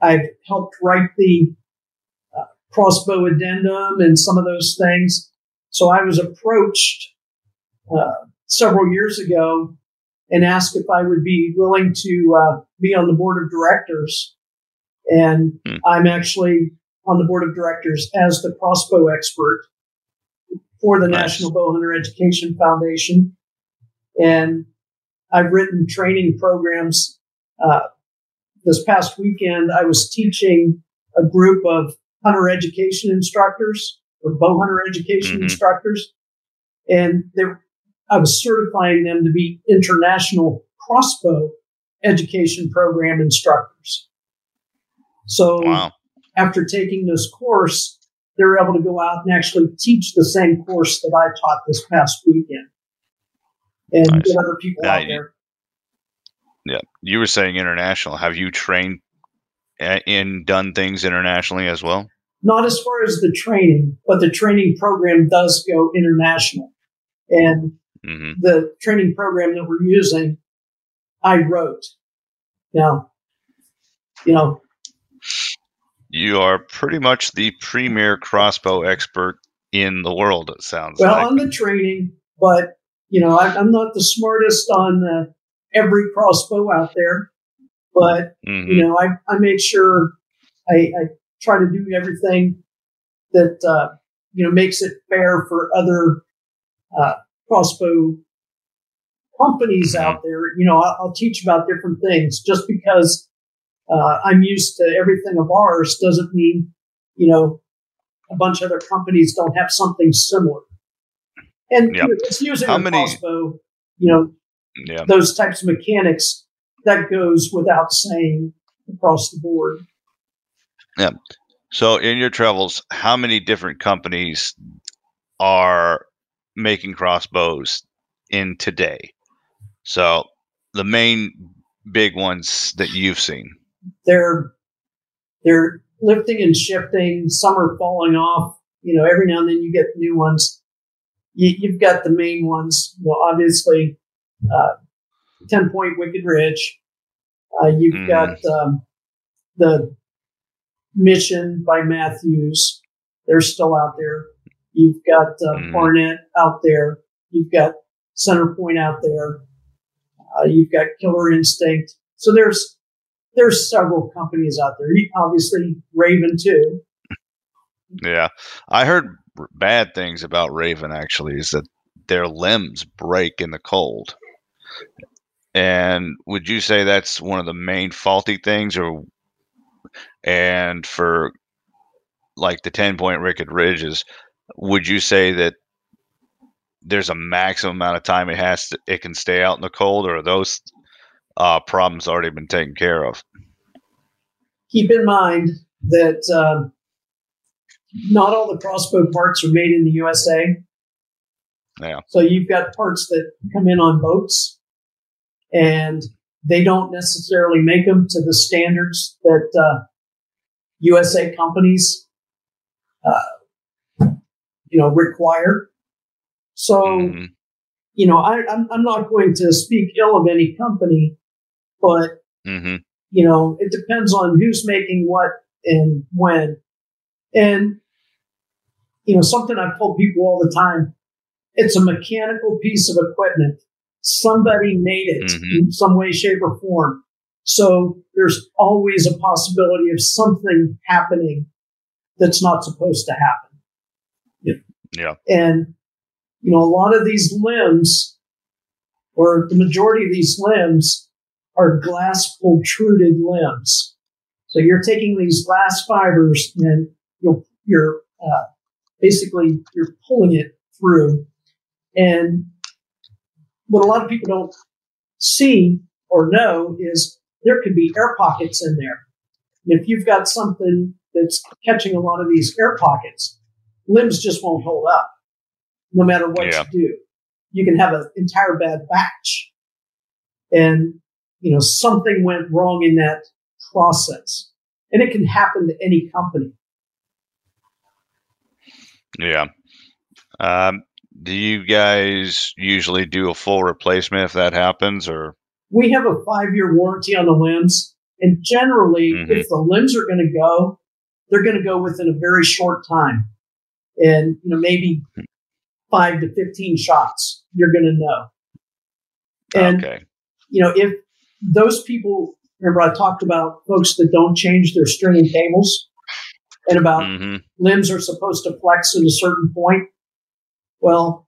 I've helped write the uh, crossbow addendum and some of those things. So I was approached uh, several years ago and asked if I would be willing to uh, be on the board of directors. And Hmm. I'm actually on the board of directors as the crossbow expert for the Nice. National Bowhunter Education Foundation. And I've written training programs. Uh, this past weekend, I was teaching a group of hunter education instructors or bow hunter education Mhm. instructors. And they're I was certifying them to be international crossbow education program instructors. So Wow. After taking this course, they're able to go out and actually teach the same course that I taught this past weekend and Nice. get other people out there. Yeah. You were saying international. Have you trained and done things internationally as well? Not as far as the training, but the training program does go international. And hmm the training program that we're using, I wrote. Now, you know, You are pretty much the premier crossbow expert in the world. It sounds well, like. on the training, but you know, I, I'm not the smartest on uh, every crossbow out there, but Mhm. you know, I, I make sure I, I try to do everything that uh, you know makes it fair for other uh, crossbow companies Mhm. out there. You know, I'll, I'll teach about different things. Just because uh, I'm used to everything of ours doesn't mean you know a bunch of other companies don't have something similar. And you know, it's using How a many- crossbow. You know, Yeah. those types of mechanics that goes without saying across the board. Yeah. So, in your travels, how many different companies are making crossbows in today? So, the main big ones that you've seen. They're they're lifting and shifting. Some are falling off. You know, every now and then you get new ones. You, you've got the main ones. Well, obviously, uh, Ten Point Wicked Ridge. Uh, you've Mhm. got um, the Mission by Mathews. They're still out there. You've got uh, Mhm. Barnett out there. You've got Center Point out there. Uh, you've got Killer Instinct. So there's there's several companies out there. Obviously, Ravin too. Yeah, I heard bad things about Ravin. Actually, is that their limbs break in the cold. And would you say that's one of the main faulty things, or and for like the ten point Wicked Ridges, would you say that there's a maximum amount of time it has to it can stay out in the cold, or those uh, problems already been taken care of? Keep in mind that uh, not all the crossbow parts are made in the USA. Yeah. So you've got parts that come in on boats, and they don't necessarily make them to the standards that uh, USA companies, uh, you know, require. So, mm-hmm. you know, I, am I'm, I'm not going to speak ill of any company, but mm-hmm. you know, it depends on who's making what and when. And you know, something I've told people all the time it's a mechanical piece of equipment. Somebody made it mm-hmm. in some way, shape, or form. So there's always a possibility of something happening that's not supposed to happen. Yeah. yeah. And, you know, a lot of these limbs, or the majority of these limbs, are glass pultruded limbs. So you're taking these glass fibers and you're, you're uh, basically you're pulling it through and what a lot of people don't see or know is there could be air pockets in there. And if you've got something that's catching a lot of these air pockets, limbs just won't hold up no matter what yeah. you do. You can have an entire bad batch. And, you know, something went wrong in that process. And it can happen to any company. Yeah. Um, do you guys usually do a full replacement if that happens or we have a five year warranty on the limbs and generally mm-hmm. if the limbs are going to go they're going to go within a very short time and you know maybe five to 15 shots you're going to know and okay. you know if those people remember i talked about folks that don't change their string and cables and about mm-hmm. limbs are supposed to flex at a certain point well,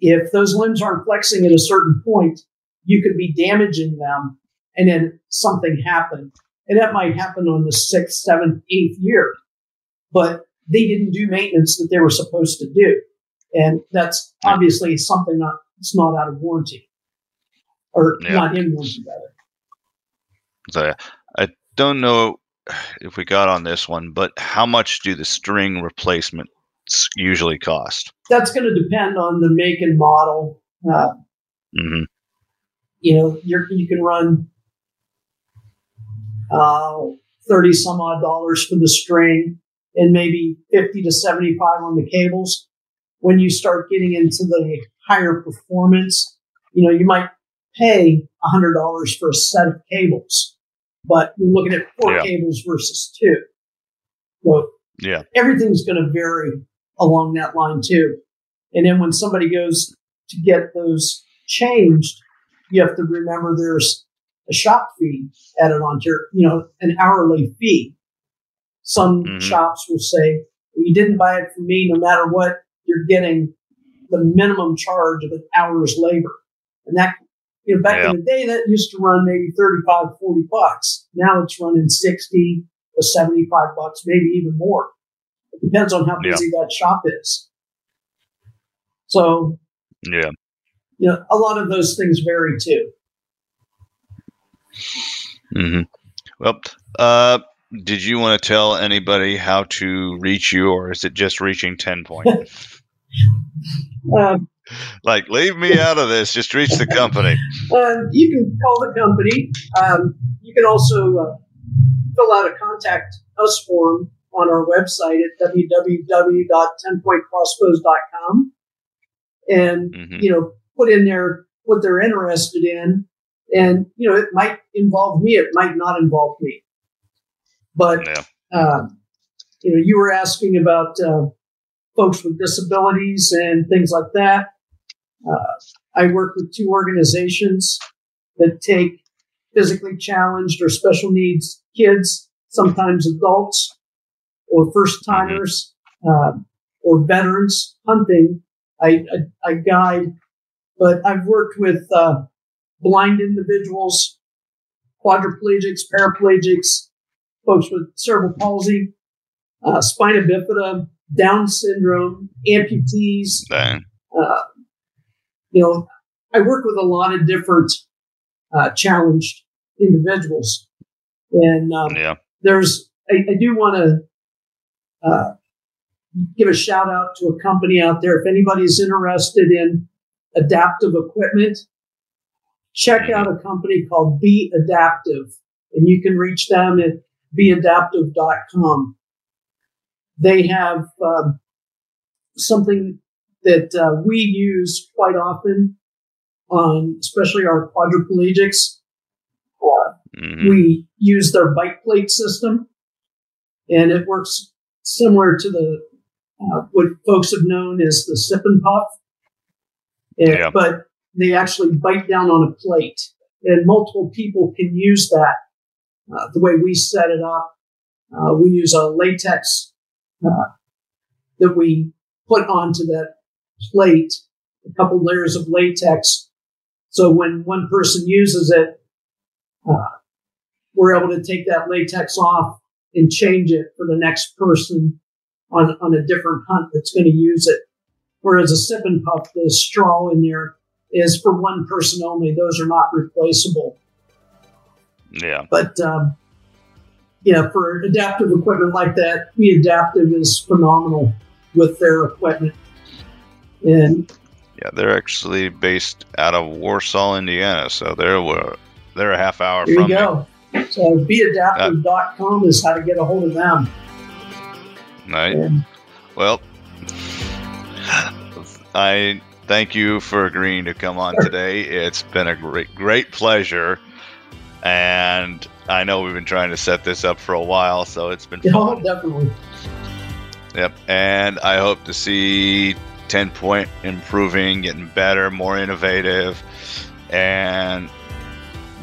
if those limbs aren't flexing at a certain point, you could be damaging them and then something happened. And that might happen on the sixth, seventh, eighth year. But they didn't do maintenance that they were supposed to do. And that's obviously something not it's not out of warranty. Or yeah. not in warranty rather. So I don't know if we got on this one, but how much do the string replacement usually cost? That's going to depend on the make and model. Uh, mm-hmm. You know, you you can run uh, thirty some odd dollars for the string, and maybe fifty to seventy five on the cables. When you start getting into the higher performance, you know, you might pay hundred dollars for a set of cables, but you're looking at four yeah. cables versus two. So yeah, everything's going to vary along that line too. And then when somebody goes to get those changed, you have to remember there's a shop fee added onto your, you know, an hourly fee. Some mm-hmm. shops will say, well, you didn't buy it from me, no matter what, you're getting the minimum charge of an hour's labor. And that, you know, back yeah. in the day, that used to run maybe 35, 40 bucks. Now it's running 60 to 75 bucks, maybe even more. It depends on how busy yeah. that shop is. So, yeah, you know, a lot of those things vary too. Mm-hmm. Well, uh, did you want to tell anybody how to reach you, or is it just reaching ten point? um, like, leave me out of this. Just reach the company. Uh, you can call the company. Um, you can also uh, fill out a contact us form on our website at www.tenpointcrossbows.com and, mm-hmm. you know, put in there what they're interested in. And, you know, it might involve me, it might not involve me. But, yeah. uh, you know, you were asking about uh, folks with disabilities and things like that. Uh, I work with two organizations that take physically challenged or special needs kids, sometimes adults or first timers uh, or veterans hunting. I, I, I, guide, but I've worked with uh, blind individuals, quadriplegics, paraplegics, folks with cerebral palsy, uh, spina bifida, Down syndrome, amputees. You know, I work with a lot of different uh, challenged individuals, and um, yeah. there's I, I do want to uh, give a shout out to a company out there. If anybody's interested in adaptive equipment, check mm-hmm. out a company called Be Adaptive, and you can reach them at beadaptive.com. They have um, something that uh, we use quite often on, especially our quadriplegics. Uh, mm-hmm. We use their bite plate system, and it works similar to the uh, what folks have known as the sip and puff. And, yeah. But they actually bite down on a plate, and multiple people can use that. Uh, the way we set it up, uh, we use a latex uh, that we put onto that plate, a couple layers of latex. So when one person uses it, uh, we're able to take that latex off and change it for the next person on, on a different hunt that's going to use it. Whereas a sip and puff, the straw in there is for one person only. Those are not replaceable. Yeah. But, um, yeah, for adaptive equipment like that, Be Adaptive is phenomenal with their equipment. And yeah, they're actually based out of Warsaw, Indiana. So they're they're a half hour there from you go. So beadaptive.com uh, is how to get a hold of them. Right. And, well, I thank you for agreeing to come on today. It's been a great great pleasure. And I know we've been trying to set this up for a while, so it's been fun. definitely. Yep. And I hope to see TenPoint improving, getting better, more innovative, and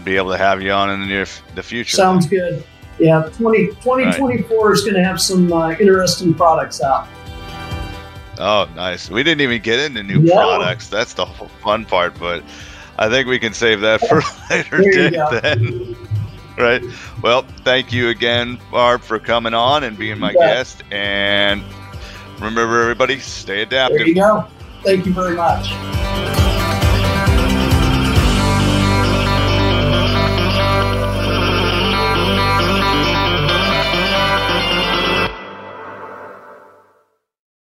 be able to have you on in the near the future. Sounds good. Yeah, 20, 2024 right. is going to have some uh, interesting products out. Oh, nice. We didn't even get into new yeah. products. That's the fun part, but I think we can save that for later date then. right. Well, thank you again, Barb, for coming on and being my guest. And Remember, everybody, stay adaptive. There you go. Thank you very much.